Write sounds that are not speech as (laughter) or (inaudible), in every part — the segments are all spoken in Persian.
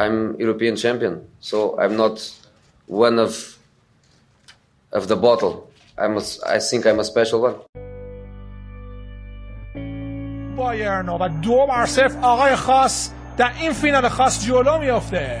I'm European champion, so I'm not one of of the bottle. I'm a, I think I'm a special one. بایرن و دو بر صفر آقای خاص در این فینال خاص جلو میافته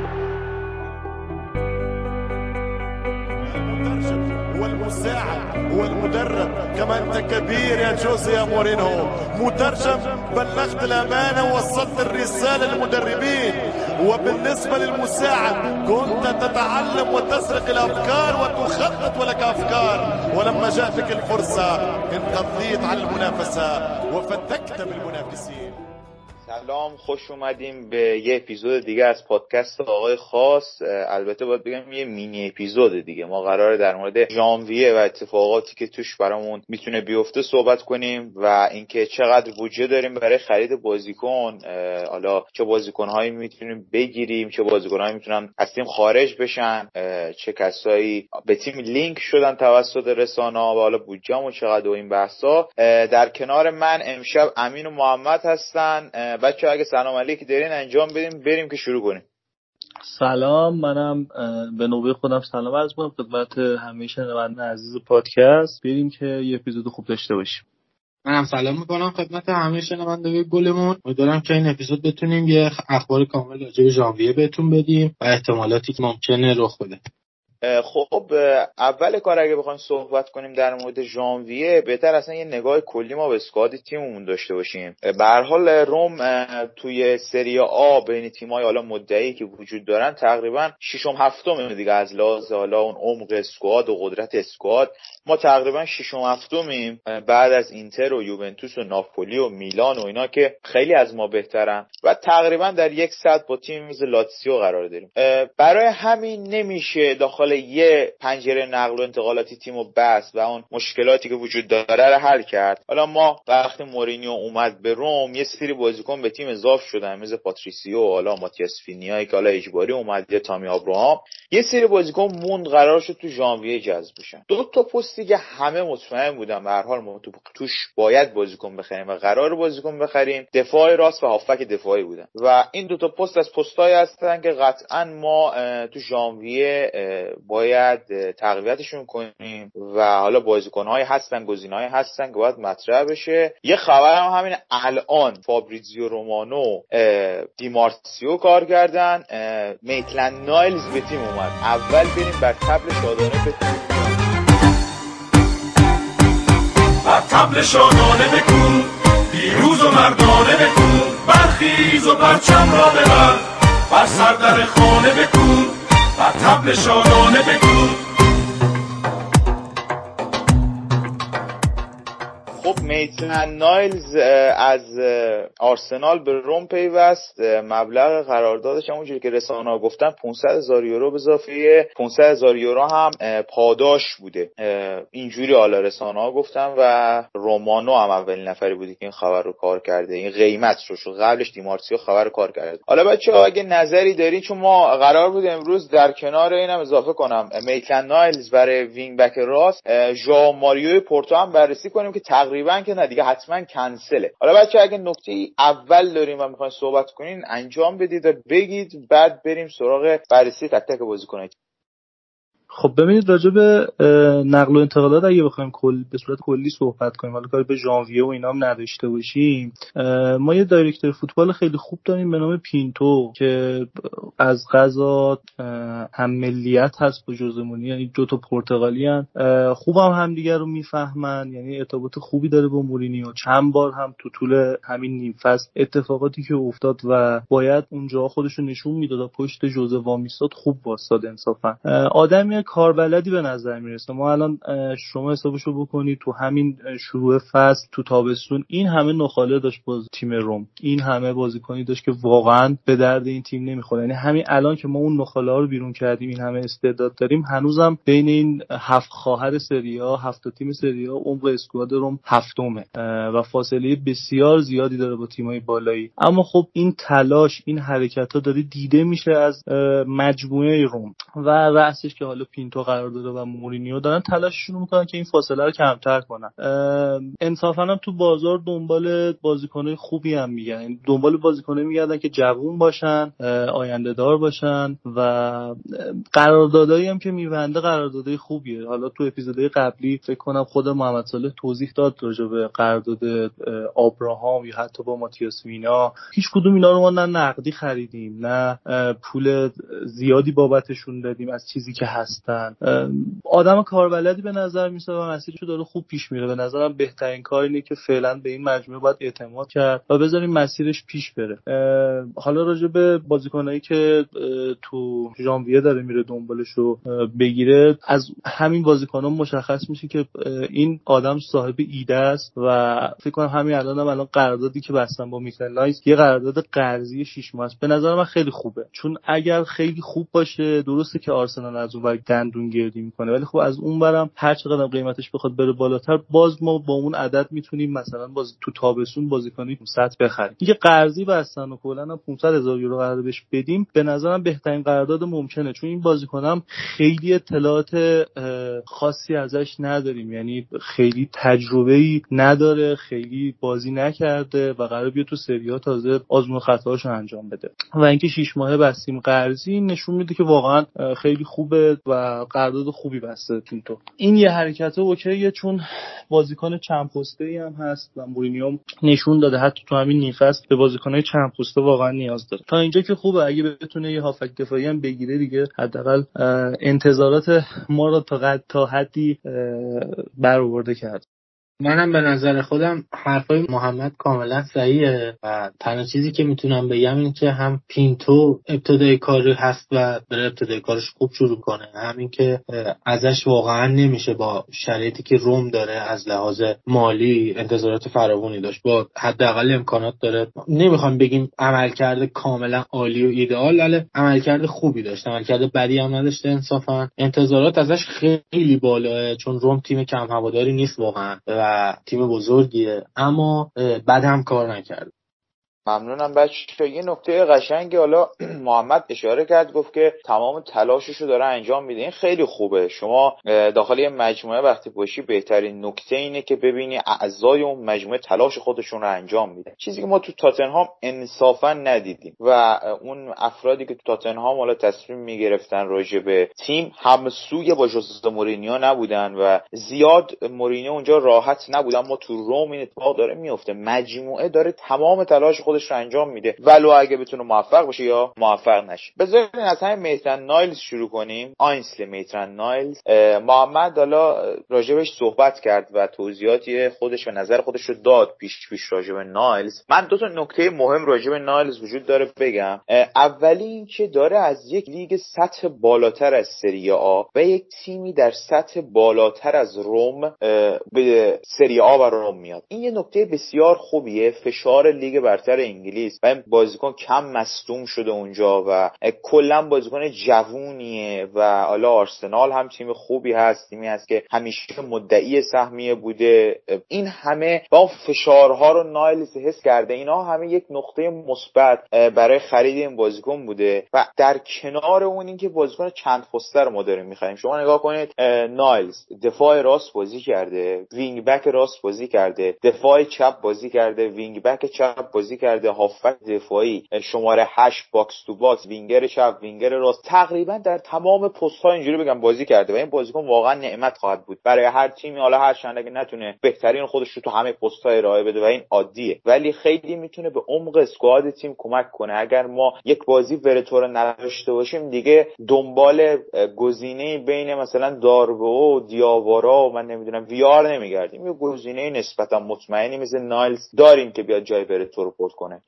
والمساعد والمدرب كما أنت كبير يا جوزي يا مورينو. مترجم بلغت الأمانة ووصلت الرسالة للمدربين. وبالنسبة للمساعد كنت تتعلم وتسرق الأفكار وتخطط ولك أفكار. ولما جاءتك الفرصة انقضيت على المنافسة وفتكت بالمنافسين. سلام خوش اومدیم به یه اپیزود دیگه از پادکست آقای خاص. البته باید بگم یه مینی اپیزود دیگه. ما قراره در مورد ژانویه و اتفاقاتی که توش برامون می‌تونه بیفته صحبت کنیم و اینکه چقدر بودجه داریم برای خرید بازیکن. حالا چه بازیکنهایی می‌تونیم بگیریم چه بازیکنهایی می‌تونن از تیم خارج بشن چه کسایی به تیم لینک شدن توسط رسانه و حالا بودجهمون چقدر و این بحثا. در کنار من امشب امین و محمد هستن. بچه اگه سلام علیک دارین انجام بدیم بریم که شروع کنیم. سلام منم به نوبه خودم سلام عرض کنم خدمت همه شنوندگان عزیز پادکست. بریم که یه اپیزود خوب داشته باشیم. منم سلام می‌کنم خدمت همه شنوندگان گلمون. امیدوارم که این اپیزود بتونیم یه اخبار کامل راجع به ژانویه بهتون بدیم و احتمالاتی که ممکنه رخ بده. خب اول کار اگه بخوایم صحبت کنیم در مورد ژانویه بهتر اصلا یه نگاه کلی ما به اسکواد تیممون داشته باشیم. به حال روم توی سری آ بین تیمای حالا مدعی که وجود دارن تقریبا ششم هفتم دیگه از لحاظ حالا اون عمق اسکواد و قدرت اسکواد ما تقریبا ششم هفتمیم. بعد از اینتر و یوونتوس و ناپولی و میلان و اینا که خیلی از ما بهترن. و تقریبا در یک سطح با تیم لاتسیو قرار داریم. برای همین نمیشه داخل یه پنجره نقل و انتقالاتی تیمو بست و اون مشکلاتی که وجود داره رو حل کرد. حالا ما وقتی مورینیو اومد به روم یه سری بازیکن به تیم اضافه شدن مثل پاتریسیو حالا ماتیاس وینیایی که حالا اجباری اومد یا تامی آبراهام یه سری بازیکن موند قرار شد تو ژانویه جذب بشن. دو تا پستی که همه مطمئن بودن. به هر حال ما تو توش باید بازیکن بخریم و قرار بازیکن بخریم. دفاع راست و هافک دفاعی بودن. و این دو تا پست از پستایی هستن که قطعا ما تو ژانویه باید تقویتشون کنیم و حالا بازیکنهایی هستن گزینه‌هایی هستن که باید مطرح بشه. یه خبر هم همین الان فابریزیو رومانو دیمارسیو کار کردن. میتلند نایلز به تیم اومد. اول بریم بر تبل شادانه بتونیم بر تبل شادانه بکن پیروز و مردانه بکن برخیز و پرچم را ببر بر سر در خانه بکن بر تبل شادانه بکن خب میتلند نایلز از آرسنال به روم پیوست. مبلغ قراردادش همونجوری که رسانه‌ها گفتن 500 هزار یورو به اضافه 500 هزار یورو هم پاداش بوده. اینجوری حالا رسانه‌ها گفتن و رومانو هم اولین نفری بوده که این خبر رو کار کرده. این قیمت رو شد. قبلش دیمارسیو خبر رو کار کرده. حالا بچه ها اگه نظری دارین چون ما قرار بود امروز در کنار اینم اضافه کنم. میتلند نایلز برای wing back راست ژائو ماریو پورتو هم بررسی کنیم که تقریبا که نه دیگه حتما کنسله. حالا بچه اگه نکته اول داریم و می‌خواین صحبت کنین انجام بدید و بگید بعد بریم سراغ بررسی تک تک بازیکن‌ها خب ببینید راجع به نقل و انتقالات اگه بخوایم کل به صورت کلی صحبت کنیم حالا کاری به ژانویه و اینا هم نداشته باشیم ما یه دایرکتور فوتبال خیلی خوب داریم به نام پینتو که از غذا هم ملیت هست با جوزمونی یعنی دو تا پرتغالی هن. خوب هم همدیگه رو می‌فهمن یعنی ارتباط خوبی داره با مورینیو چند بار هم تو طول همین نیم فصل اتفاقاتی که افتاد و باید اونجا خودش رو نشون می‌داد پشت جوزه وامیستاد خوب واسطاد انصافا آدمی آدم کاربلدی به نظر می‌رسه. ما الان شما حسابشو بکنید تو همین شروع فصل تو تابستون این همه نخاله داشت باز تیم روم. این همه بازیکنی داشت که واقعا به درد این تیم نمی‌خوره. یعنی همین الان که ما اون نخاله ها رو بیرون کردیم این همه استعداد داریم هنوزم بین این هفت خواهر سریا هفت تیم سریا عمق اسکواد روم هفتمه. و فاصله بسیار زیادی داره با تیمای بالایی. اما خب این تلاش این حرکت ها داره دیده میشه از مجموعه روم. و رأسش که حالا پینتو قرار داره و مورینیو دارن تلاششون می‌کنن که این فاصله رو کمتر کنن. انصافا هم تو بازار دنبال بازیکنهای خوبی هم میگن یعنی دنبال بازیکنایی میگردن که جوون باشن آینده دار باشن و قراردادایی هم که میبنده قراردادهای خوبیه. حالا تو اپیزودهای قبلی فکر کنم خود محمد صالح توضیح داد راجع به قرارداد آبراهام یا حتی با ماتیاس وینا هیچ کدوم اینا رو ما نه نقدی خریدیم نه پول زیادی بابتشون دادیم از چیزی که هستن. آدم کاربلدی به نظر میسه و مسیرشو داره خوب پیش میره. به نظرم بهترین کار اینه که فعلا به این مجموعه باید اعتماد کرد و بذاریم مسیرش پیش بره. حالا راجع به بازیکنایی که تو ژانویه داره میره دنبالش رو بگیره از همین بازیکنان مشخص میشه که این آدم صاحب ایده است و فکر کنم همین الان هم الان قراردادی که بستن با میکل یه قرارداد قرضی 6 ماه است. به نظر من خیلی خوبه. چون اگر خیلی خوب باشه درسته که آرسنال از اون دندون گردی می‌کنه. ولی خب از اون برم هر چقدر قیمتش بخواد بره بالاتر باز ما با اون عدد می‌تونیم مثلا باز تو تابستون بازیکنی سطح بخریم. اینکه قرضی بستن و کلا هم 500 هزار یورو قرار بهش بدیم به نظرم بهترین قرارداد ممکنه. چون این بازیکنم خیلی اطلاعات خاصی ازش نداریم. یعنی خیلی تجربه ای نداره خیلی بازی نکرده و قرار بیا تو سری تازه آزمون خطاهاشو انجام بده. و اینکه شیش ماهه بستیم قرضی نشون میده که واقعا خیلی خوبه و قرارداد خوبی بسته تو. این یه حرکت اوکیه چون بازیکن چند پسته ای هم هست و مورینیو نشون داده. حتی تو همین نیفست به بازیکنهای چند پسته واقعا نیاز داره. تا اینجا که خوبه. اگه بتونه یه هافک دفاعی هم بگیره دیگه حداقل انتظارات ما رو تا تا حدی برآورده کرد. منم به نظر خودم حرفای محمد کاملا صحیحه و تنها چیزی که می‌تونم بگم این که هم پینتو ابتدای کاری هست و بره ابتدای کارش خوب شروع کنه. همین که ازش واقعا نمیشه با شرایطی که روم داره از لحاظ مالی انتظارات فراوانی داشت. با حداقل امکانات داره. نمی‌خوام بگیم عملکرد کاملا عالی و ایدئال ولی عملکرد خوبی داشت. عملکرد بدی هم نداشته انصافا. انتظارات ازش خیلی بالاه چون روم تیم کم هواداری نیست واقعا. و تیم بزرگیه. اما بد هم کار نکرد ممنونم بچه‌ها یه نکته قشنگی حالا (clears throat) محمد اشاره کرد گفت که تمام تلاشش رو داره انجام میده. این خیلی خوبه. شما داخل یه مجموعه وقتی باشی بهترین نکته اینه که ببینی اعضای اون مجموعه تلاش خودشون رو انجام میده. چیزی که ما تو تاتنهام انصافا ندیدیم و اون افرادی که تو تاتنهام حالا تصمیم می‌گرفتن راجع به تیم همسوی با جوزه مورینیو نبودن و زیاد مورینیو اونجا راحت نبود اما تو روم این اتفاق داره میفته مجموعه داره تمام تلاش خودش رو انجام میده. ولو اگه بتونه موفق باشه یا موفق نشه. بذارین از همین میتلند نایلز شروع کنیم. آینسلی میتلند نایلز. محمد حالا راجبش صحبت کرد و توضیحاتی خودش و نظر خودش رو داد پیش پیش راجب نایلز. من دو تا نکته مهم راجب نایلز وجود داره بگم. اولی اینکه داره از یک لیگ سطح بالاتر از سری آ و یک تیمی در سطح بالاتر از روم به سری آ و روم میاد. این یه نکته بسیار خوبیه. فشار لیگ برتر انگلیس و این بازیکن کم مصدوم شده اونجا و کلا بازیکن جوونیه و حالا آرسنال هم تیم خوبی هست تیمی هست که همیشه مدعی سهمیه بوده. این همه با فشارها رو نایلز حس کرده. اینا همه یک نقطه مثبت برای خرید این بازیکن بوده و در کنار اون اینکه بازیکن چند پست رو ما داریم می‌خریم. شما نگاه کنید نایلز دفاع راست بازی کرده wing back راست بازی کرده دفاع چپ بازی کرده wing back چپ بازی کرده. کرده هافبک دفاعی شماره 8 box to box winger چپ وینگر راست. تقریبا در تمام پست ها اینجوری بگم بازی کرده و این بازیکن واقعا نعمت خواهد بود. برای هر تیمی حالا هر چند اگه نتونه بهترین خودش رو تو همه پست ها ارائه بده و این عادیه. ولی خیلی می‌تونه به عمق squad تیم کمک کنه. اگر ما یک بازی ورتو رو نداشته باشیم دیگه دنبال گزینه بین مثلا داربو دیاوارا و من نمی‌دونم ویار نمیگردیم. یه گزینه نسبتا مطمئنی مثل نایلز داریم که بیاد جای ورتو رو پر کنه.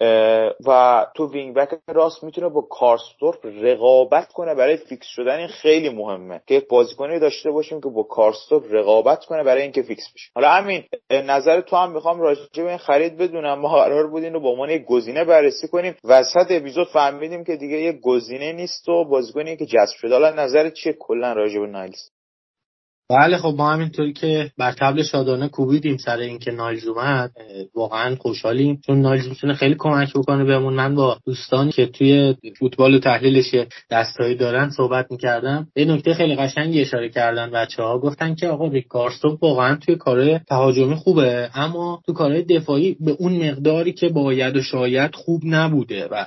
و تو wing back راست می‌تونه با کارسدورپ رقابت کنه. برای fix شدن این خیلی مهمه که بازیکنی داشته باشیم که با کارسدورپ رقابت کنه برای اینکه fix بشه. حالا همین نظر تو هم می‌خوام راجع به این خرید بدونم. ما قرار بود رو به عنوان یک گزینه بررسی کنیم. وسط اپیزود فهمیدیم که دیگه یک گزینه نیست و بازیکنی که جذب شده. حالا نظر چیه؟ کلا راجع به نایلز بله خب ما همینطوری که بر تبل شادانه کوبیدیم سر اینکه نایلز اومد واقعا خوشحالیم. چون نایلز می‌تونه خیلی کمک بکنه بهمون. من با دوستانی که توی فوتبال و تحلیلش دستایی دارن صحبت می‌کردم. یه نکته خیلی قشنگی اشاره کردن بچه ها گفتن که آقا ریکارسو واقعا توی کار تهاجمی خوبه اما تو کارهای دفاعی به اون مقداری که باید و شاید خوب نبوده و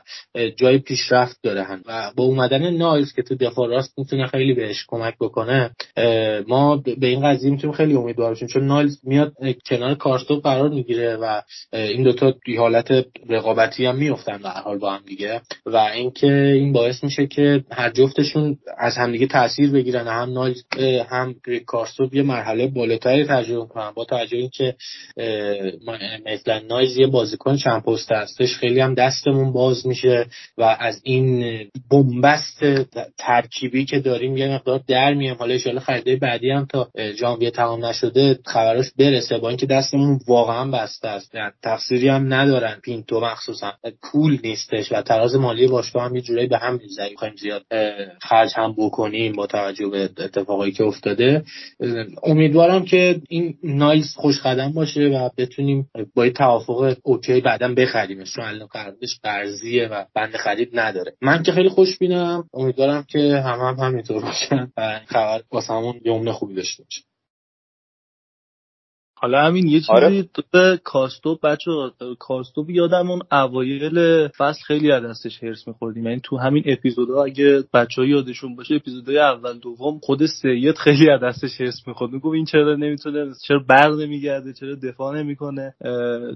جای پیشرفت داره. و با اومدن نایلز که تو دفاع راست می‌تونه خیلی بهش کمک بکنه ما به این قضیه می‌تونیم خیلی امیدوار باشیم چون نایلز میاد کنار کارستوپ قرار می‌گیره و این دوتا حالت رقابتی هم میفتن در حال با هم دیگه. و اینکه این باعث میشه که هر جفتشون از همدیگه تاثیر بگیرن هم نایلز هم کارستوپ یه مرحله بالاتری تجربه کنن با توجه اینکه مثلا نایلز یه بازیکن چند پست هستش خیلی هم دستمون باز میشه و از این بنبست ترکیبی که داریم یه مقدار در میام حالا ان خریده بعدی تا ژانویه تمام نشده خبرش برسه. با اینکه دستمون واقعا بسته است. یعنی تقصیری هم ندارن پینتو مخصوصا. پول نیستش و تراز مالی باشگاه هم یه جورایی به هم می‌زنیم می‌خوایم زیاد خرج هم بکنیم با توجه به اتفاقایی که افتاده. امیدوارم که این نایلز خوش قدم باشه و بتونیم با توافق اوکی بعدا بخریمش. چون الان قراردادش قرضیه و بند خرید نداره. من که خیلی خوش بینم. امیدوارم که هم هم همینطور باشن و خبر واسمون یومه خوبی داشته باشه حالا همین یه چیزی آره. به کاستوب بچه کاستوب یادم اون اوایل فصل خیلی از دستش هرس میخوردیم. یعنی تو همین اپیزودا اگه بچه ها یادشون باشه اپیزودهای اول دوم خود سید خیلی از دستش هرس می‌خورد. می‌گفت این چرا نمی‌تونه چرا بر نمیگرده چرا دفاع نمی‌کنه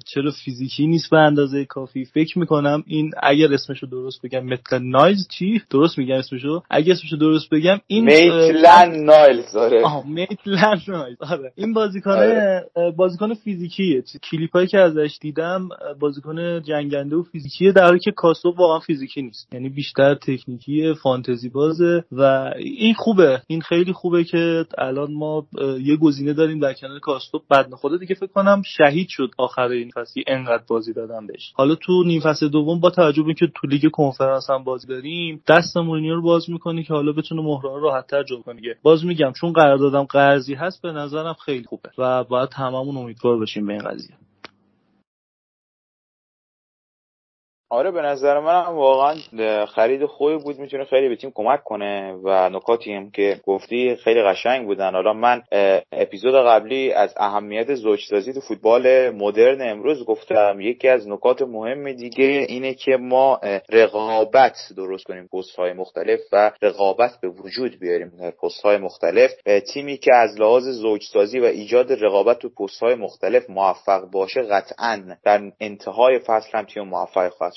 چرا فیزیکی نیست به اندازه کافی. فکر می‌کنم این اگر اسمشو درست بگم مثل نایز چی؟ درست میگم اسمشو؟ اگه اسمشو درست بگم این میتلن نایلز آره. میتلن نایلز. آره. این بازیکن آره. بازیکن فیزیکیه. کلیپایی که ازش دیدم بازیکن جنگنده و فیزیکیه در حالی که کاسو واقعا فیزیکی نیست. یعنی بیشتر تکنیکی فانتزی بازه و این خوبه. این خیلی خوبه که الان ما یه گزینه داریم در کنار کاستو بعد خدا دیگه فکر کنم شهید شد آخر این فصل. انقدر بازی دادم بهش. حالا تو نیم فصل دوم با توجه که تو لیگ کنفرانس هم بازی داریم دست مورینیو رو باز می‌کنی که حالا بتونه مهره راحتتر جلو کنه. باز میگم چون قراردادم قرضی هست به نظرم خیلی خوبه و باید هممون امیدوار باشیم به این قضیه. آره به نظر من هم واقعا خرید خوبی بود می‌تونه خیلی به تیم کمک کنه و نکاتی هم که گفتی خیلی قشنگ بودن. حالا من اپیزود قبلی از اهمیت زوجسازی تو فوتبال مدرن امروز گفتم. یکی از نکات مهم دیگه اینه که ما رقابت درست کنیم پست های مختلف و رقابت به وجود بیاریم در پست های مختلف تیمی که از لحاظ زوجسازی و ایجاد رقابت تو پست های مختلف موفق باشه قطعا در انتهای فصل هم تیم موفق خواهد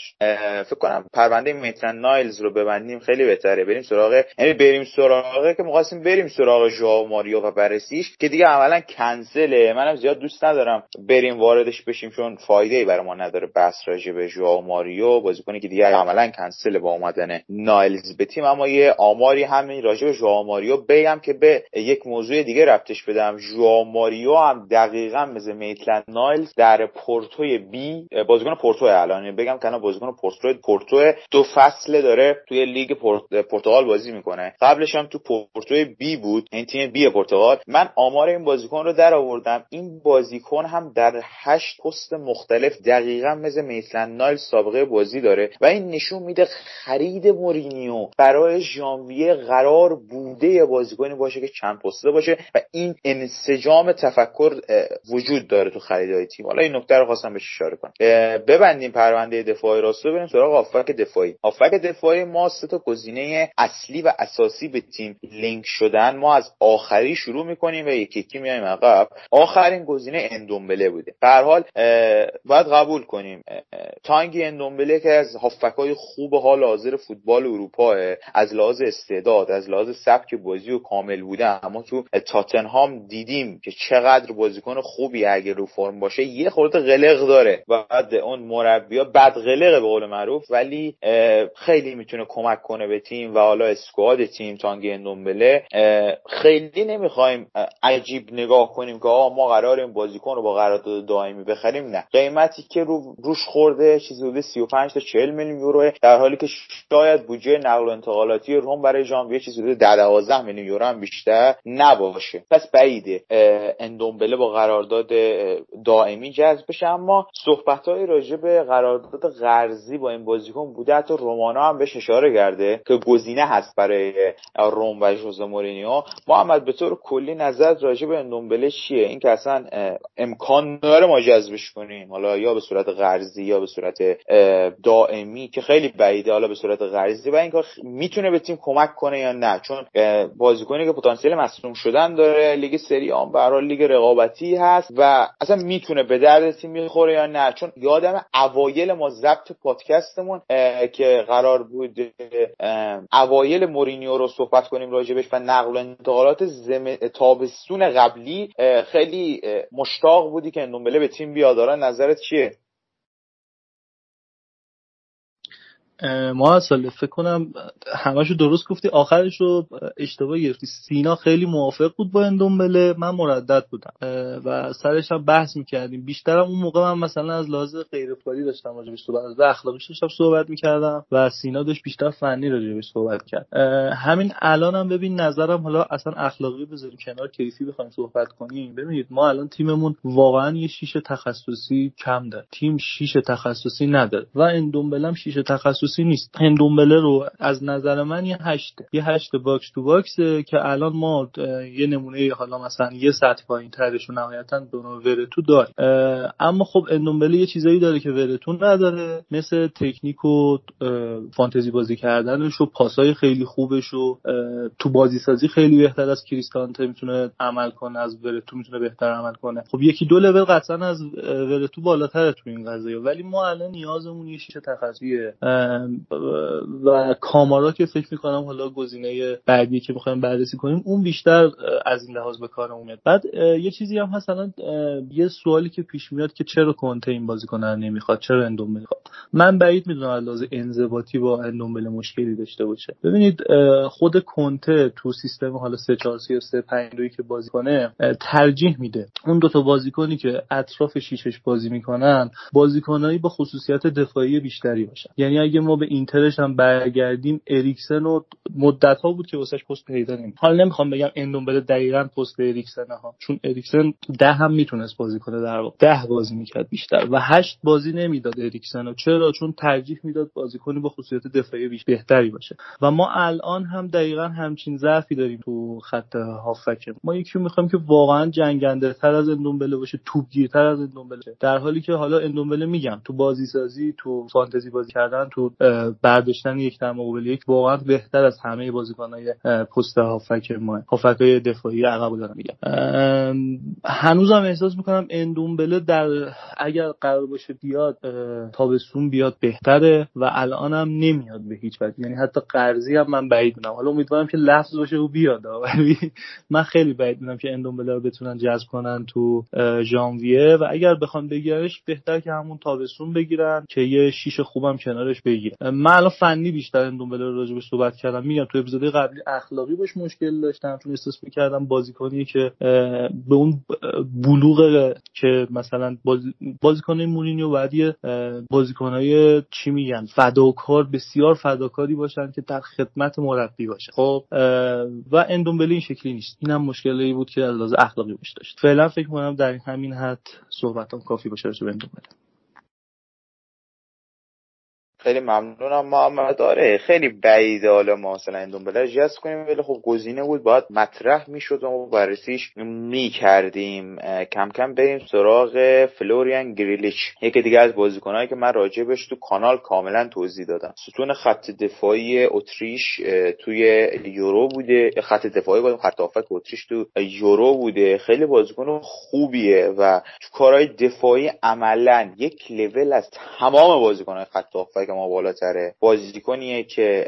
فکر کنم پرونده میترن نایلز رو ببندیم خیلی بهتره. بریم سراغ یعنی بریم سراغه که می‌خواستیم بریم سراغ ژائو ماریو و بررسیش که دیگه عملا کنسله. منم زیاد دوست ندارم بریم واردش بشیم چون فایده ای برای ما نداره بحث راجع به ژائو ماریو. بازیکنی که دیگه عملا کنسله با اومدن نایلز به تیم. اما یه آماری همین راجع به ژائو ماریو بگم که به یک موضوع دیگه ربطش بدم. ژائو ماریو هم دقیقا مثل میتلند نایلز در پورتوی بی بازیکن پورتو الان. بگم که بازیکن پورتو پورتو دو فصله داره توی لیگ پرتغال بازی می‌کنه. قبلش هم تو پورتو بی بود این تیم بی پرتغال. من آمار این بازیکن رو در آوردم. این بازیکن هم در هشت پست مختلف دقیقا مثل میتلند نایلز سابقه بازی داره و این نشون میده خرید مورینیو برای ژانویه قرار بوده بازیکنی باشه که چند پسته باشه و این انسجام تفکر وجود داره تو خریدهای تیم. حالا این نکته رو خواستم بهش اشاره کنم. ببندیم پرونده دفاعی راسته بریم سراغ هافک دفاعی. هافک دفاعی ما سه تا گزینه اصلی و اساسی به تیم لینک شدن. ما از آخری شروع می‌کنیم و یکی یکی میایم عقب. آخرین گزینه اندومبله بوده. به حال باید قبول کنیم. تانگی اندومبله که از هافکای خوب حال حاضر فوتبال اروپا از لحاظ استعداد از لحاظ سبک بازی و کامل بوده. اما تو تاتنهام دیدیم که چقدر بازیکن خوبی اگه رو فرم باشه یه خورده قلق داره. بعد اون مربیا بد قلقه به قول معروف ولی خیلی می‌تونه کمک کنه به تیم و حالا اسکواد تیم تانگی اندومبله خیلی نمی‌خوایم عجیب نگاه کنیم که آقا ما قرار این بازیکن رو با قرارداد دائمی بخریم. نه. قیمتی که رو روش خورده چیزی حدود 35 تا 40 میلیون یورو در حالی که شاید بودجه نقل و انتقالاتی روم برای ژانویه چیزی حدود 10 12 میلیون یورو هم بیشتر نباشه. پس بعیده اندومبله با قرارداد دائمی جذب بشه اما صحبت های راجع به قرارداد قرضی با این بازیکن بوده. حتی رومانا هم بهش اشاره کرده که گزینه هست برای روم و ژوزه مورینیو. محمد به طور کلی نظر راجع به اندومبله چیه؟ این که اصلا امکان داره ما جذبش کنیم. حالا یا به صورت قرضی یا به صورت دائمی که خیلی بعیده حالا به صورت قرضی و اینکه می‌تونه به تیم کمک کنه یا نه. چون بازیکنی که پتانسیل مصدوم شدن داره لیگ سری آن برای لیگ رقابتی هست و اصلا می‌تونه به درد تیم می‌خوره یا نه. چون یادم اوایل ما ضبط پادکستمون که قرار بود اوایل مورینیو رو صحبت کنیم راجبش و نقل و انتقالات زم... تابستون قبلی خیلی مشتاق بودی که اندومبله به تیم بیاد. نظرت چیه؟ ما سال فکر کنم همشو درست گفتی آخرش رو اشتباه گرفتی. سینا خیلی موافق بود با اندومبله من مردد بودم. و سرش هم بحث می‌کردیم. بیشترم اون موقع من مثلا از لحاظ غیر فوتبالی داشتم راجبش صحبت از اخلاقیش داشتم صحبت می‌کردم و سینا داشت بیشتر فنی راجبش صحبت کرد همین الان هم ببین نظرم حالا اصلا اخلاقی بذاریم کنار کیفی بخوایم صحبت کنیم. ببینید ما الان تیممون واقعا یه شیش تخصصی کم داره. تیم شیش تخصصی نداره. و اندومبله هم شیش تخصصی تخصصی نیست. رو از نظر من یه هشته یه هشت box to box ه که الان ما یه نمونه حالا مثلا یه سطح پایین ترش رو نهایتا ورتو داره. اما خب اندومبله یه چیزایی داره که ورتو نداره مثل تکنیک و فانتزی بازی کردنش و پاسای خیلی خوبش و تو بازی سازی خیلی بهتر از کریستانته می‌تونه عمل کنه از ورتو می‌تونه بهتر عمل کنه. خب یکی دو لول قطعا از ورتو بالاتره تو این قضیه. ولی ما الان نیازمون یه شیشه تخصصیه و کامارا که فکر می‌کنم حالا گزینه بعدی که می‌خوایم بررسی کنیم اون بیشتر از این لحاظ به کار اومد. بعد یه چیزی هم هست الان یه سوالی که پیش میاد که چرا کنته این بازیکن نمی‌خواد؟ چرا اندومبله می‌خواد؟ من بعید می‌دونم از لحاظ انضباطی با اندومبله مشکلی داشته باشه. ببینید خود کنته تو سیستم حالا 3 4 3 3 5 2 که بازی کنه ترجیح میده. اون دو تا بازیکنی که اطراف شیشش بازی می‌کنن بازیکنایی با خصوصیت دفاعی بیشتری باشن. یعنی اگه ما به اینترش هم برگردیم. اریکسن و مدت ها بود که واسش پست پیدا نمی حالا نمی‌خوام بگم اندومبله دقیقا پست اریکسن ها چون اریکسن ده هم می‌تونست بازی کنه در واقع. ده بازی می‌کرد بیشتر و هشت بازی نمی‌داد اریکسن چرا؟ چون ترجیح می‌داد بازیکنی با خصوصیت دفاعی بیش بهتری باشه. و ما الان هم دقیقا همچین ضعفی داریم تو خط هافک. ما یکی می‌خوایم که واقعا جنگنده تر از اندومبله باشه توپگیرتر از اندومبله در حالی که حالا اندومبله میگم تو بازی سازی تو فانتزی بازی کردن تو برداشتن یک در مقابل یک واقعا بهتر از همه بازیکنهای پست هافک ما. های دفاعی عقب دارم میگم. هنوزم احساس می‌کنم اندومبله در اگر قرار باشه بیاد تابستون بیاد بهتره و الانم نمیاد به هیچ وجه. یعنی حتی قرضی هم من بعید می‌دونم. حالا امیدوارم که لفظ باشه و بیاد ولی من خیلی بعید می‌دونم که اندومبله رو بتونن جذب کنن تو ژانویه. و اگر بخوان بگیرنش بهتر که همون تابستون بگیرن که یه شیش خوبم کنارش بگیرن. من الان فنی بیشتر اندومبله رو راجع صحبت کردم. میگم تو اپیزود قبلی اخلاقی باش مشکل داشتم. چون احساس می‌کردم بازیکنی که به اون بلوغ که مثلا بازی بازیکن مورینیو بعد یه بازیکنای چی میگن فداکار بسیار فداکاری باشن که در خدمت مربی باشه. خب و اندومبله این شکلی نیست. اینم مشکلی بود که از لحاظ اخلاقی باش داشت. فعلا فکر کنم در همین حد صحبتام کافی باشه راجع به اندومبله خیلی ممنونم محمد. آره خیلی بعیده حالا ما مثلا این دومبله جذب کنیم ولی خب گزینه بود. باید مطرح می‌شد و بررسیش می‌کردیم. کم کم بریم سراغ فلوریان گریلیچ یکی دیگه از بازیکنهایی که من راجبش تو کانال کاملا توضیح دادم. ستون خط دفاعی اتریش توی یورو بوده. خط دفاعی بود خط هافک اتریش تو یورو بوده. خیلی بازیکن خوبیه و تو کارهای دفاعی عملا یک لول از تمام بازیکنهای خط هافک ما بالاتره. بازیکنیه که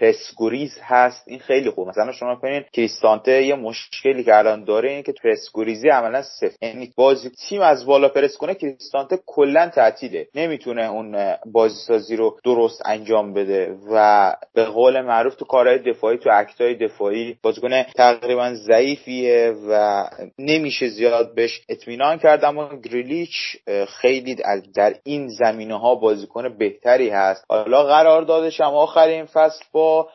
پرسگوریز هست. این خیلی خوب. مثلا شما کنین کریستانته یه مشکلی که الان داره اینه که پرسگوریزی عملا صفر. یعنی بازی تیم از بالا پرس کنه کریستانته کلا تعطیله. نمی‌تونه اون بازی سازی رو درست انجام بده و به قول معروف تو کارهای دفاعی تو اکتای دفاعی بازیکن تقریبا ضعیفیه و نمیشه زیاد بهش اطمینان کرد. اما گریلیچ خیلی در این زمینه ها بازیکن بهتری هست. حالا قرار دادش هم آخرین فصل با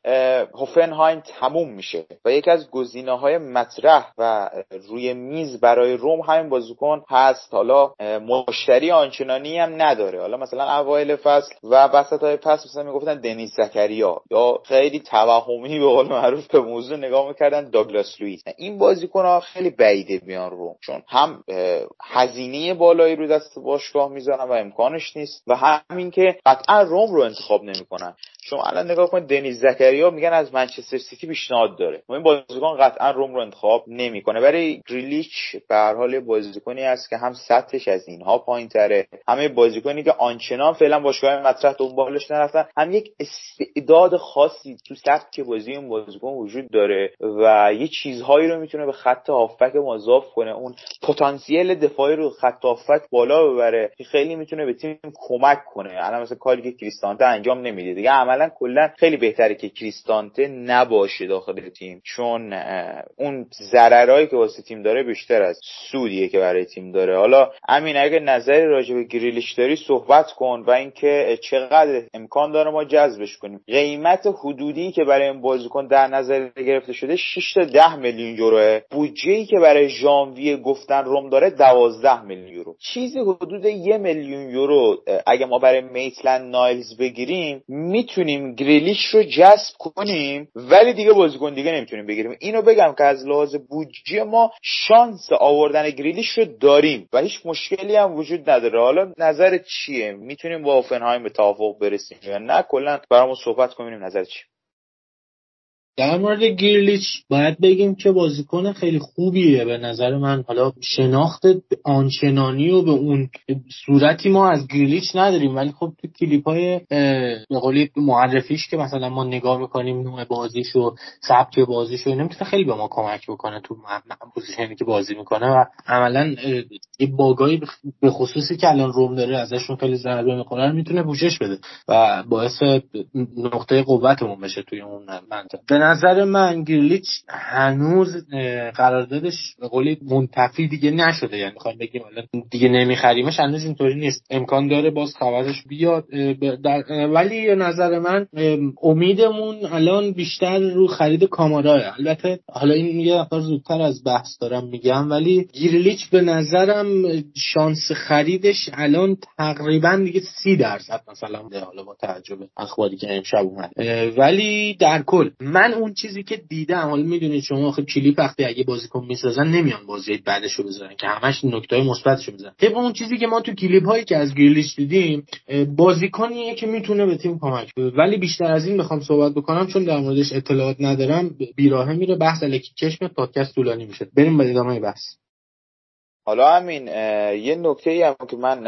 هوفنهایم تموم میشه و یکی از گزینه های مطرح و روی میز برای روم همین بازیکن هست. حالا مشتری آنچنانی هم نداره. حالا مثلا اوایل فصل و وسط های پس مثلا می‌گفتن دنیس زکریا یا خیلی توهمی به قول معروف به موضوع نگاه می‌کردن داگلاس لوئیس. این بازیکن ها خیلی بعیده بیان روم چون هم هزینه بالایی رو دست باشگاه می‌ذارن و امکانش نیست و همین که قطعا روم رو انتخاب نمی‌کنن. شما الان نگاه کنید دنیز زکریا میگن از منچستر سیتی پیشنهاد داره. این بازیکن قطعا روم رو انتخاب نمی‌کنه. برای گریلیچ به هر حال بازیکنی است که هم سطحش از اینها پایین تره همه بازیکنی که آنچنان فعلا باشگاه مطرح دنبالش نرفتن. هم یک استعداد خاصی تو سطح بازی این بازیکن وجود داره و یه چیزهایی رو می‌تونه به خط هافک مضاف کنه. اون پتانسیل دفاعی رو خط هافک بالا ببره که خیلی می‌تونه به تیم کمک کنه. الان مثلا کاری که کریستانته انجام نمیده. دیگه عملا کلا خیلی بهتره که کریستانته نباشه داخل تیم. چون اون ضررهایی که واسه تیم داره بیشتر از سودیه که برای تیم داره. حالا امین اگه نظری راجع به گریلیش داری صحبت کن و اینکه چقدر امکان داره ما جذبش کنیم. قیمت حدودی که برای این بازیکن در نظر گرفته شده 6 تا 10 میلیون یوروه بودجه که برای ژانویه گفتن روم داره 12 میلیون یورو. چیزی حدود یه میلیون یورو اگه ما برای میتلند نایلز بگیریم می‌تونیم گریلیش رو جذب کنیم ولی دیگه بازیکن دیگه نمی‌تونیم بگیریم. اینو بگم که از لحاظ بودجه ما شانس آوردن گریلیش رو داریم و هیچ مشکلی هم وجود نداره. حالا نظر چیه؟ می‌تونیم با اوفنهایم به توافق برسیم یا نه؟ کلا برامون صحبت کنیم نظر چیه. در مورد گیرلیچ باید بگیم که بازیکن خیلی خوبیه به نظر من. حالا شناخت آنچنانی و به اون صورتی ما از گریلیچ نداریم ولی خب تو کلیپ های به قولی معرفیش که مثلا ما نگاه می‌کنیم نوع بازیش و سبک بازیش و می‌تونه خیلی به ما کمک بکنه تو position ی که بازی می‌کنه و عملا یه bug ایی به خصوصی که الان روم داره ازشون خیلی ضربه می‌خورن می‌تونه پوشش بده و باعث نقطه قوتمون بشه توی اون منطقه. نظر من گریلیچ هنوز قراردادش به قولی منتفی دیگه نشده. یعنی می‌خوایم بگیم دیگه نمیخریمش هنوز اینطوری نیست. امکان داره باز خبرش بیاد ولی نظر من امیدمون الان بیشتر رو خرید کاماراه. البته حالا این یه نفر زودتر از بحث دارم میگم ولی گریلیچ به نظرم شانس خریدش الان تقریبا دیگه سی درصد مثلا حالا با تعجب اخباری که امشب اومد. ولی در کل من اون چیزی که دیدم حالا می‌دونید شما خب کلیپ وقتی اگه بازیکن می‌سازن نمیان بازی بعدشو بذارن که همش نکته مثبتشو بزنن طبق اون چیزی که ما تو کلیپ هایی که از گریلیش دیدیم بازیکنیه که می‌تونه به تیم کمک کنه ولی بیشتر از این می‌خوام صحبت بکنم چون در موردش اطلاعات ندارم بیراهه میره بحث الکی چشم پادکست طولانی میشه بریم به ادامه بحث. حالا همین یه نکته هم که من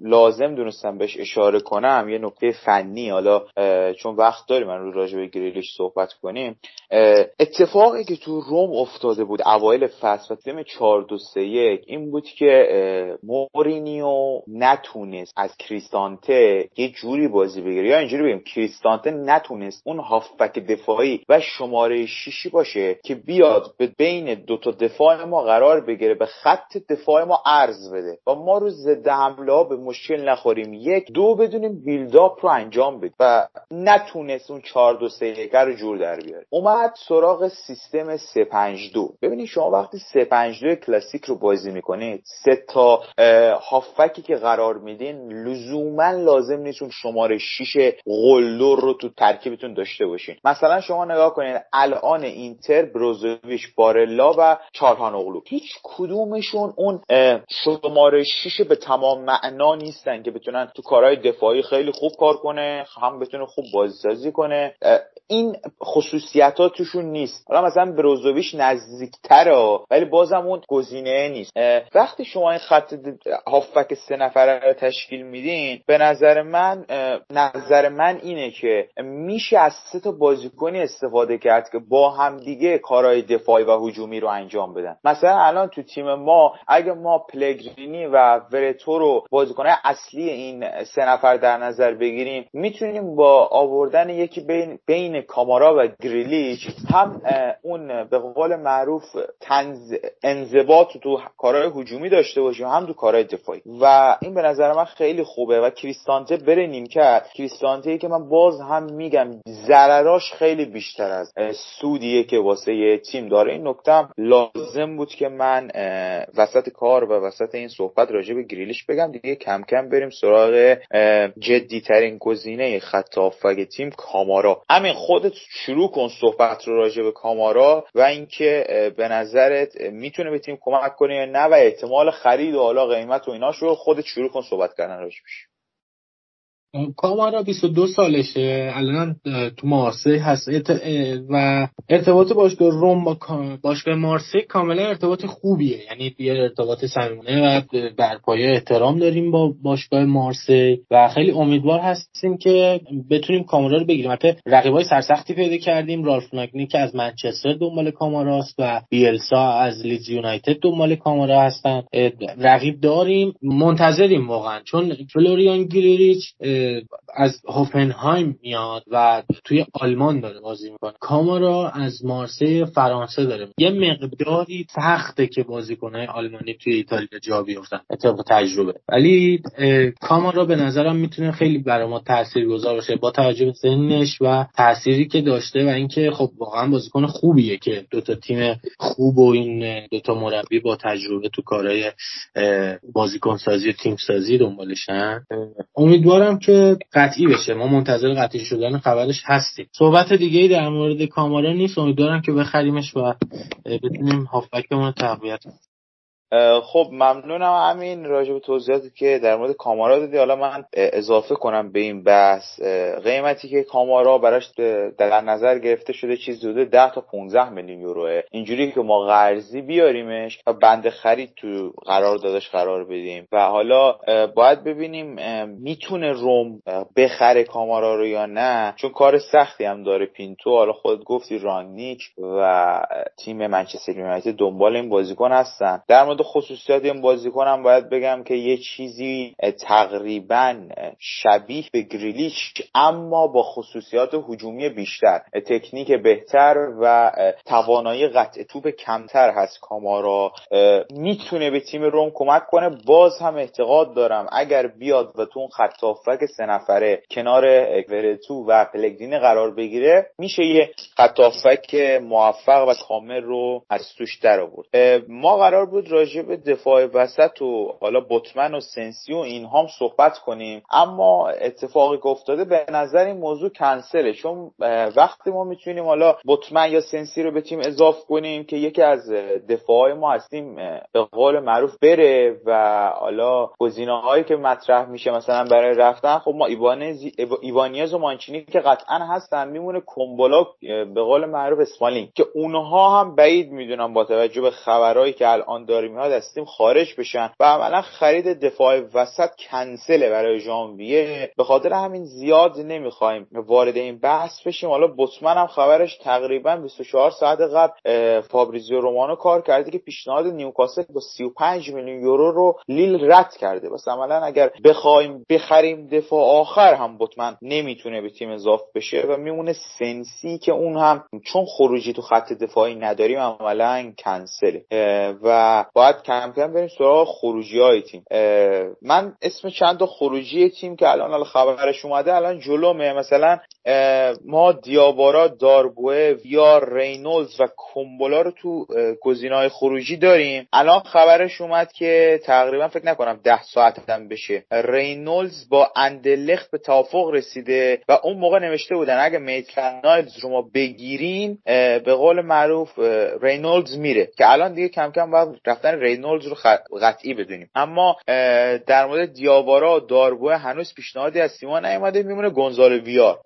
لازم دونستم بهش اشاره کنم یه نکته فنی حالا چون وقت داریم من رو راجع به گریلیش صحبت کنیم. اتفاقی که تو روم افتاده بود اوایل فصل و تیم 4 2 3 1 این بود که مورینیو نتونست از کریستانته یه جوری بازی بگیره. یا اینجوری بگیم کریستانته نتونست اون هافبک دفاعی و شماره شیشی باشه که بیاد به بین دو تا دفاع ما قرار بگیره به خط دفاع ما ارز بده و ما رو ضد حمله به مشکل نخوریم. یک دو بدونیم بیلداپ رو انجام بدیم و نتونست اون 4 2 3 رو جور در بیاره. اومد سراغ سیستم 352 ببینید شما وقتی 352 کلاسیک رو بازی می‌کنید سه تا هافکی که قرار میدین لزوما لازم نیست اون شماره 6 قلدر رو تو ترکیبتون داشته باشین. مثلا شما نگاه کنید الان اینتر بروزوویچ بارلا و چارهانوغلو هیچ کدومشون اون شماره 6 به تمام معنا نیستن که بتونن تو کارهای دفاعی خیلی خوب کار کنه هم بتونه خوب بازیسازی کنه. این خصوصیت ها توشون نیست. حالا مثلا بروزوویچ نزدیکتره ولی بازم اون گزینه نیست. وقتی شما این خط هافک سه نفره رو تشکیل میدین به نظر من نظر من اینه که میشه از سه تا بازیکنی استفاده کرد که با همدیگه کارهای دفاعی و هجومی رو انجام بدن. مثلا الان تو تیم ما اگه ما پلگرینی و ورتو رو بازیکنهای اصلی این سه نفر در نظر بگیریم می‌تونیم با آوردن یکی بین, بین کامارا و گریلیچ هم اون به قول معروف تنز انضباط تو کارهای هجومی داشته باشیم هم تو کارهای دفاعی. و این به نظر من خیلی خوبه و کریستانته بره نیم کرد. کریستانته که من باز هم میگم ضرراش خیلی بیشتر از سودیه که واسه تیم داره. این نکته لازم بود که من وسط کار و وسط این صحبت راجع به گریلیش بگم دیگه کم کم بریم سراغ جدی ترین گزینه خط تیم کامارا. همین خودت شروع کن صحبت رو راجع به کامارا و اینکه به نظرت می‌تونه به تیم کمک کنه یا نه و احتمال خرید و حالا قیمت و ایناش رو خودت شروع کن صحبت کردن راجبش. کامارا 22 سالشه. الان تو مارسی هست. و ارتباط باشگاه روم با باشگاه مارسی کاملا ارتباط خوبیه. یعنی یه ارتباط صمیمانه و بر پایه احترام داریم با باشگاه مارسی. و خیلی امیدوار هستیم که بتونیم کامارا رو بگیریم. البته رقیبای سرسختی پیدا کردیم. رالف مگنی که از منچستر دنبال کاماراست و بیلسا از لیدز یونایتد دنبال کامارا هستن. رقیب داریم. منتظریم واقعا. چون فلوریان از هوفنهایم میاد و توی آلمان داره بازی می‌کنه. کامارا از مارسی فرانسه داره. یه مقداری سخته که بازیکنهای آلمانی توی ایتالیا جا بیفتن. طبق تجربه. ولی کامارا به نظرم می‌تونه خیلی برای ما تاثیرگذار باشه با توجه به سنش و تأثیری که داشته و اینکه خب واقعا بازیکن خوبیه که دوتا تیم خوب و این دوتا مربی با تجربه تو کارهای بازیکن سازی و تیم سازی دنبالشن امیدوارم که قطعی بشه. ما منتظر قطعی شدن خبرش هستیم. صحبت دیگه ای در مورد کامارا نیست. امیدوارم که بخریمش و بتونیم هافبکمون رو تقویت خب ممنونم همین راجع به توضیحاتی که در مورد کامارا دادی. حالا من اضافه کنم به این بحث. قیمتی که کامارا براش در نظر گرفته شده چیزی حدود 10 تا 15 میلیون یوروه. اینجوری که ما قرضی بیاریمش و بند خرید تو قرار دادش قرار بدیم. و حالا باید ببینیم می‌تونه روم بخره کامارا رو یا نه؟ چون کار سختی هم داره پینتو. حالا خود گفتی رانگنیک و تیم منچستر یونایتد دنبال این بازیکن هستن. در مورد خصوصیات این بازیکنم باید بگم که یه چیزی تقریبا شبیه به گریلیچ اما با خصوصیات هجومی بیشتر. تکنیک بهتر و توانایی قطع توپ کمتر هست کامارا. می‌تونه به تیم روم کمک کنه. باز هم اعتقاد دارم اگر بیاد و تو اون خط سه نفره کنار ورتو و پلگرین قرار بگیره میشه یه خط موفق و کامل رو از توش در آورد. ما قرار بود راجع به دفاع وسط و حالا بتمن و سنسی و این هم صحبت کنیم. اما اتفاقی که افتاده به نظر این موضوع کنسله. چون وقتی ما می‌تونیم حالا بتمن یا سنسی رو به تیم اضاف کنیم که یکی از دفاع ما هستیم به قول معروف بره و حالا گزینه هایی که مطرح میشه مثلا برای رفتن خب ما ایبانیز و مانچینی که قطعا هستن میمونه کومبولا به قول معروف اسمالینگ که اونها هم بعید می‌دونم با توجه به خبرهایی که الان داریم. میاد از خارج بشن و عملا خرید دفاع وسط کنسله برای ژانویه. به خاطر همین زیاد نمی‌خوایم وارد این بحث بشیم. حالا بوتمن هم خبرش تقریبا 24 ساعت قبل فابریزیو رومانو کار کرده که پیشنهاد نیوکاسل با 35 میلیون یورو رو لیل رد کرده. پس عملا اگر بخوایم بخریم دفاع آخر هم بوتمن نمی‌تونه به تیم اضافه بشه و میمونه سنسی که اون هم چون خروجی تو خط دفاعی نداریم عملا کنسله. و باید کم کم بریم سراغ خروجی های تیم. من اسم چند تا خروجی تیم که الان خبرش اومده الان جلومه. مثلا ما دیابارا داربوه ویار رینولز و کومبولا رو تو گزینه‌های خروجی داریم. الان خبرش اومد که تقریبا فکر نکنم ده ساعت هم بشه. رینولز با اندلخت به توافق رسیده و اون موقع نوشته بودن اگه میتلن نایلز رو ما بگیریم به قول معروف رینولدز میره. که الان دیگه کم کم باید رفتن رینولدز رو قطعی بدونیم. اما در مورد دیابارا و هنوز پیشنهادی از سیما نیومده. میمونه گونزالو ویار.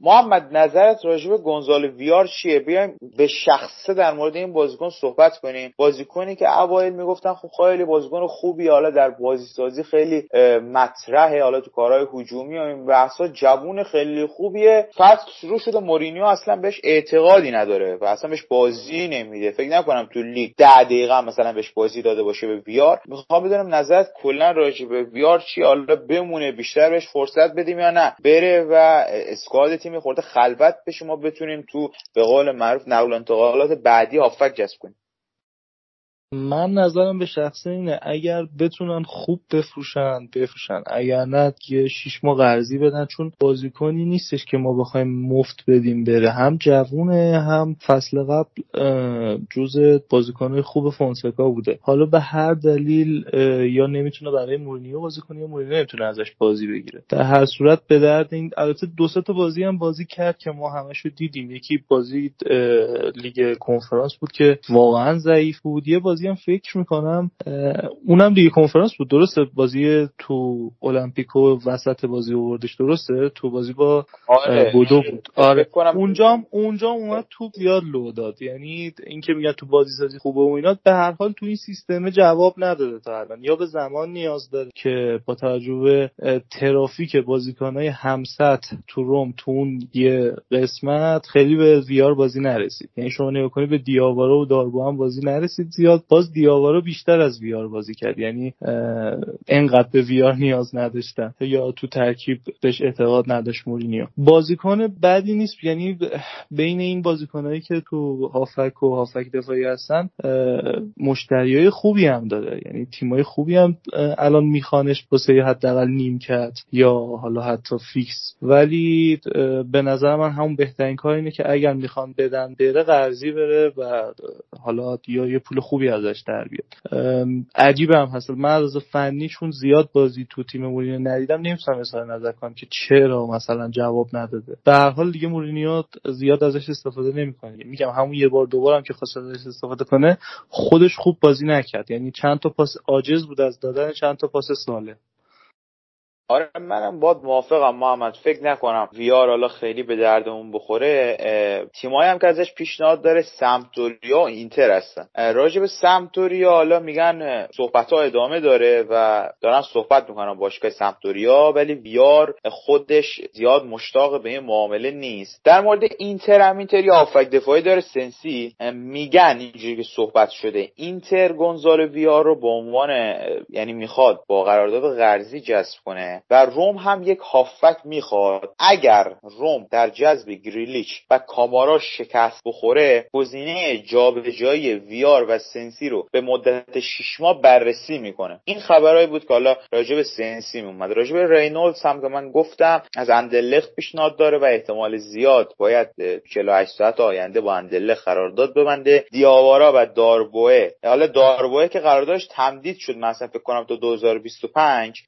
محمد نظرت راجع به گونزالو ویار چیه؟ بیایم به شخصه در مورد این بازیکن صحبت کنیم. بازیکنی که اوایل می‌گفتن خب خیلی بازیکن خوبی حالا در بازی سازی خیلی مطرحه. حالا تو کارهای هجومی و این بحثا جوون خیلی خوبیه. فصل شروع شده. مورینیو اصلا بهش اعتقادی نداره و اصلا بهش بازی نمیده. فکر نکنم تو لیگ ده دقیقه مثلا بهش بازی داده باشه به ویار. می‌خوام بدونم نظرت کلا راجع به ویار چی؟ حالا بمونه بیشتر بهش فرصت بدیم یا نه؟ بره و اسکواد تیم خورده خلوت بشه ما بتونیم تو به قول معروف نقل انتقالات بعدی هافک جذب کنیم. من نظرم به شخصه اینه اگر بتونن خوب بفروشن بفروشن. اگر نه یه شیش ماه قرضی بدن چون بازیکنی نیستش که ما بخوایم مفت بدیم بره. هم جوونه هم فصل قبل جز بازیکنهای خوب فونسکا بوده. حالا به هر دلیل یا نمی‌تونه برای مورینیو بازی کنه یا مورینیو نمی‌تونه ازش بازی بگیره. در هر صورت به درد این البته دو تا بازی هم بازی کرد که ما همشو دیدیم. یکی بازی لیگ کنفرانس بود که واقعا ضعیف بود. یه بازی هم فکر می‌کنم اونم دیگه کنفرانس بود. درسته بازی تو المپیکو وسط بازی آوردش درسته؟ تو بازی با آره. بودو بود. آره. اونجا اونجا اومد تو بیاد لو داد. یعنی اینکه میگن تو بازی سازی خوبه و اینا به هر حال تو این سیستم جواب نداده تا الان. یا به زمان نیاز داره که با توجه به ترافیک بازیکنهای همسط تو روم تو اون یه قسمت خیلی به ویار بازی نرسید. یعنی شما نگاه کنید به دیاوارا و داربو هم بازی نرسید زیاد. باز دیاوارا بیشتر از ویار بازی کرد. یعنی انقدر به ویار نیاز نداشتن. یا تو ترکیب بهش اعتقاد نداشت مورینیو. بازیکن بدی نیست. یعنی بین این بازیکنایی که تو هافک و هافک دفاعی هستن مشتریای خوبی هم داره. یعنی تیمای خوبی هم الان میخوانش واسه حداقل نیمکت یا حالا حتی fix. ولی به نظر من همون بهترین کار اینه که اگر می‌خوان بدن بره قرضی بره و حالا یا یه پول خوبی ازش در بیاد. عجیبه هم هست. من از فنی چون زیاد بازی تو تیم مورینیو ندیدم. نمی‌تونم اظهار نظر کنم که چرا مثلا جواب نداده. به هر حال دیگه مورینیو زیاد ازش استفاده نمی‌کنه. میگم همون یه بار دوبارم که خواست ازش استفاده کنه خودش خوب بازی نکرد. یعنی چند تا پاس عاجز بود از دادن چند تا پاس ساله آره منم باد موافقم محمد. فکر نکنم ویار حالا خیلی به دردمون بخوره. تیمایی هم که ازش پیشنهاد داره سمتوریا و اینتر هستن. راجع به سمتوریا حالا میگن صحبت ها ادامه داره و دارن صحبت می‌کنن باشگاه سمتوریا ولی ویار خودش زیاد مشتاق به این معامله نیست. در مورد اینتر هم اینتر یا آفک دفاعی داره سنسی. میگن اینجوری که صحبت شده اینتر گونزالو ویار رو به عنوان یعنی می‌خواد با قرارداد قرضی جذب کنه. و روم هم یک هافک می‌خواد. اگر روم در جذب گریلیچ و کامارا شکست بخوره گزینه جابجایی ویار و سنسی رو به مدت 6 ماه بررسی می‌کنه. این خبرهایی بود که حالا راجع به سنسی اومد راجع به رینولدز هم که من گفتم از اندلخت پیشنهاد داره و احتمال زیاد باید 48 ساعت آینده با اندلخت قرارداد ببنده. دیاوارا و داربوه حالا داربوه که قراردادش تمدید شد مثلا فکر کنم تا 2025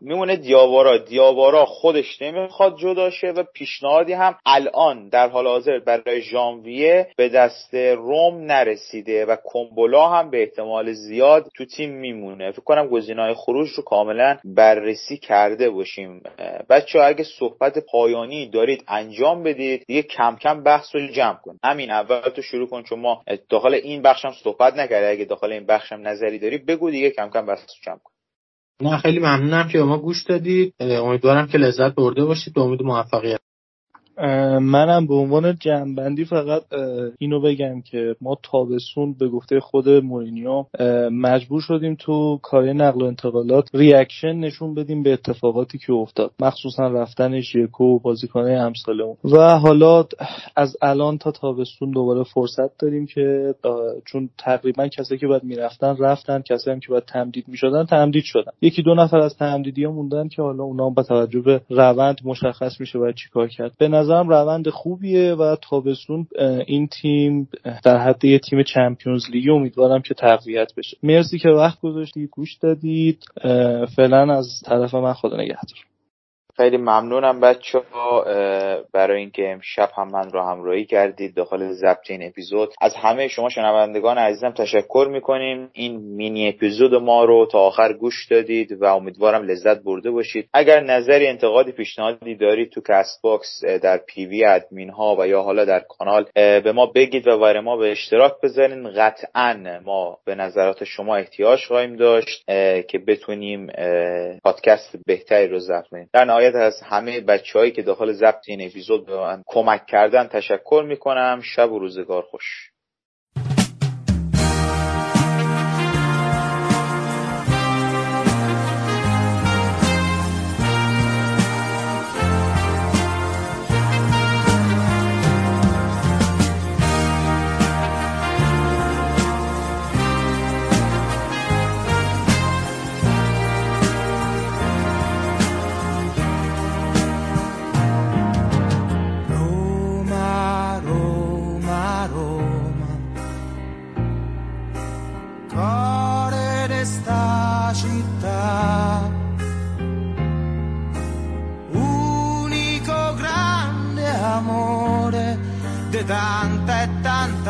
میمونه دیاوارا دیاوارا خودش نمی‌خواد جدا شه و پیشنهادی هم الان در حال حاضر برای ژانویه به دست روم نرسیده و کومبولا هم به احتمال زیاد تو تیم میمونه. فکر کنم گزینه‌های خروج رو کاملا بررسی کرده باشیم. بچه اگه صحبت پایانی دارید انجام بدید دیگه کم کم بحث رو جمع کن. همین اول تو شروع کن چون ما داخل این بخشم صحبت نکرده اگه داخل این بخشم نظری داری بگو دیگه کم کم بحث رو جمع کن. نه خیلی ممنونم که به ما گوش دادید. امیدوارم که لذت برده باشید. به امید موفقیت. منم به عنوان جمع‌بندی فقط اینو بگم که ما تابستون به گفته خود مورینیو مجبور شدیم تو کار نقل و انتقالات reaction نشون بدیم به اتفاقاتی که افتاد مخصوصا رفتن ژکو و بازیکنه امثال اون. و حالا از الان تا تابستون دوباره فرصت داریم که چون تقریبا کسایی که باید می‌رفتن رفتن کسایی هم که باید تمدید می‌شدن تمدید شدن. یکی دو نفر از تمدیدی موندن که حالا اونا با توجه به روند مشخص میشه باید چیکار کرد. به نظرم روند خوبیه و تابستون این تیم در حد یه تیم Champions League امیدوارم که تقویت بشه. مرسی که وقت گذاشتید گوش دادید. فعلا از طرف من خدا نگهدار. خیلی ممنونم بچه ها برای اینکه امشب هم من رو همراهی کردید داخل ضبط این اپیزود. از همه شما شنوندگان عزیزم تشکر می‌کنیم. این مینی اپیزود ما رو تا آخر گوش دادید و امیدوارم لذت برده باشید. اگر نظری انتقادی پیشنهادی دارید تو Castbox در PV ادمین ها و یا حالا در کانال به ما بگید و برای ما به اشتراک بذارین. قطعا ما به نظرات شما احتیاج خواهیم داشت که بتونیم پادکست بهتری رو ضبط کنیم. در نهایت از همه بچههایی که داخل ضبط این اپیزود به من کمک کردن تشکر می‌کنم. شب و روزگار خوش.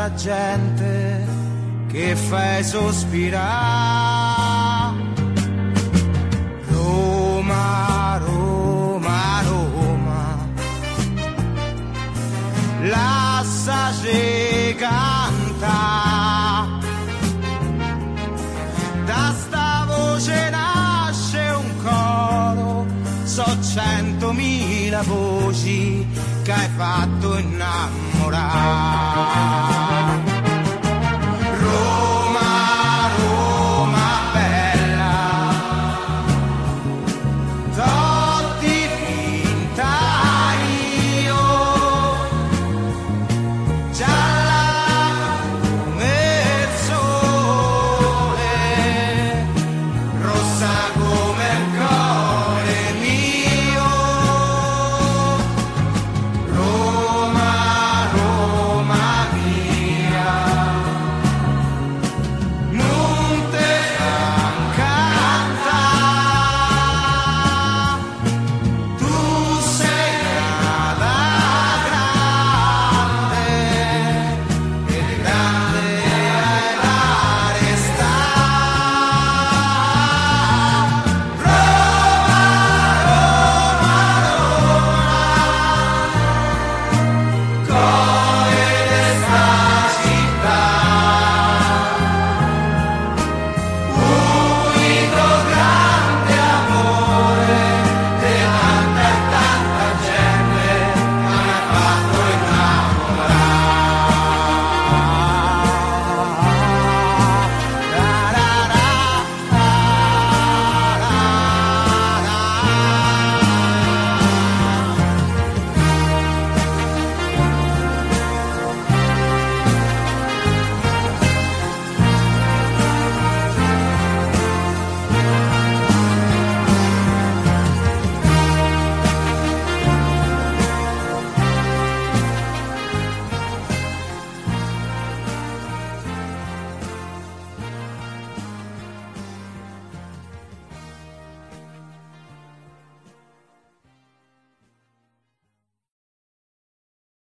Tanta gente che fai sospirare. Roma, Roma, Roma, lasciaci canta. Da sta voce nasce un coro, so centomila voci che hai fatto innamorare.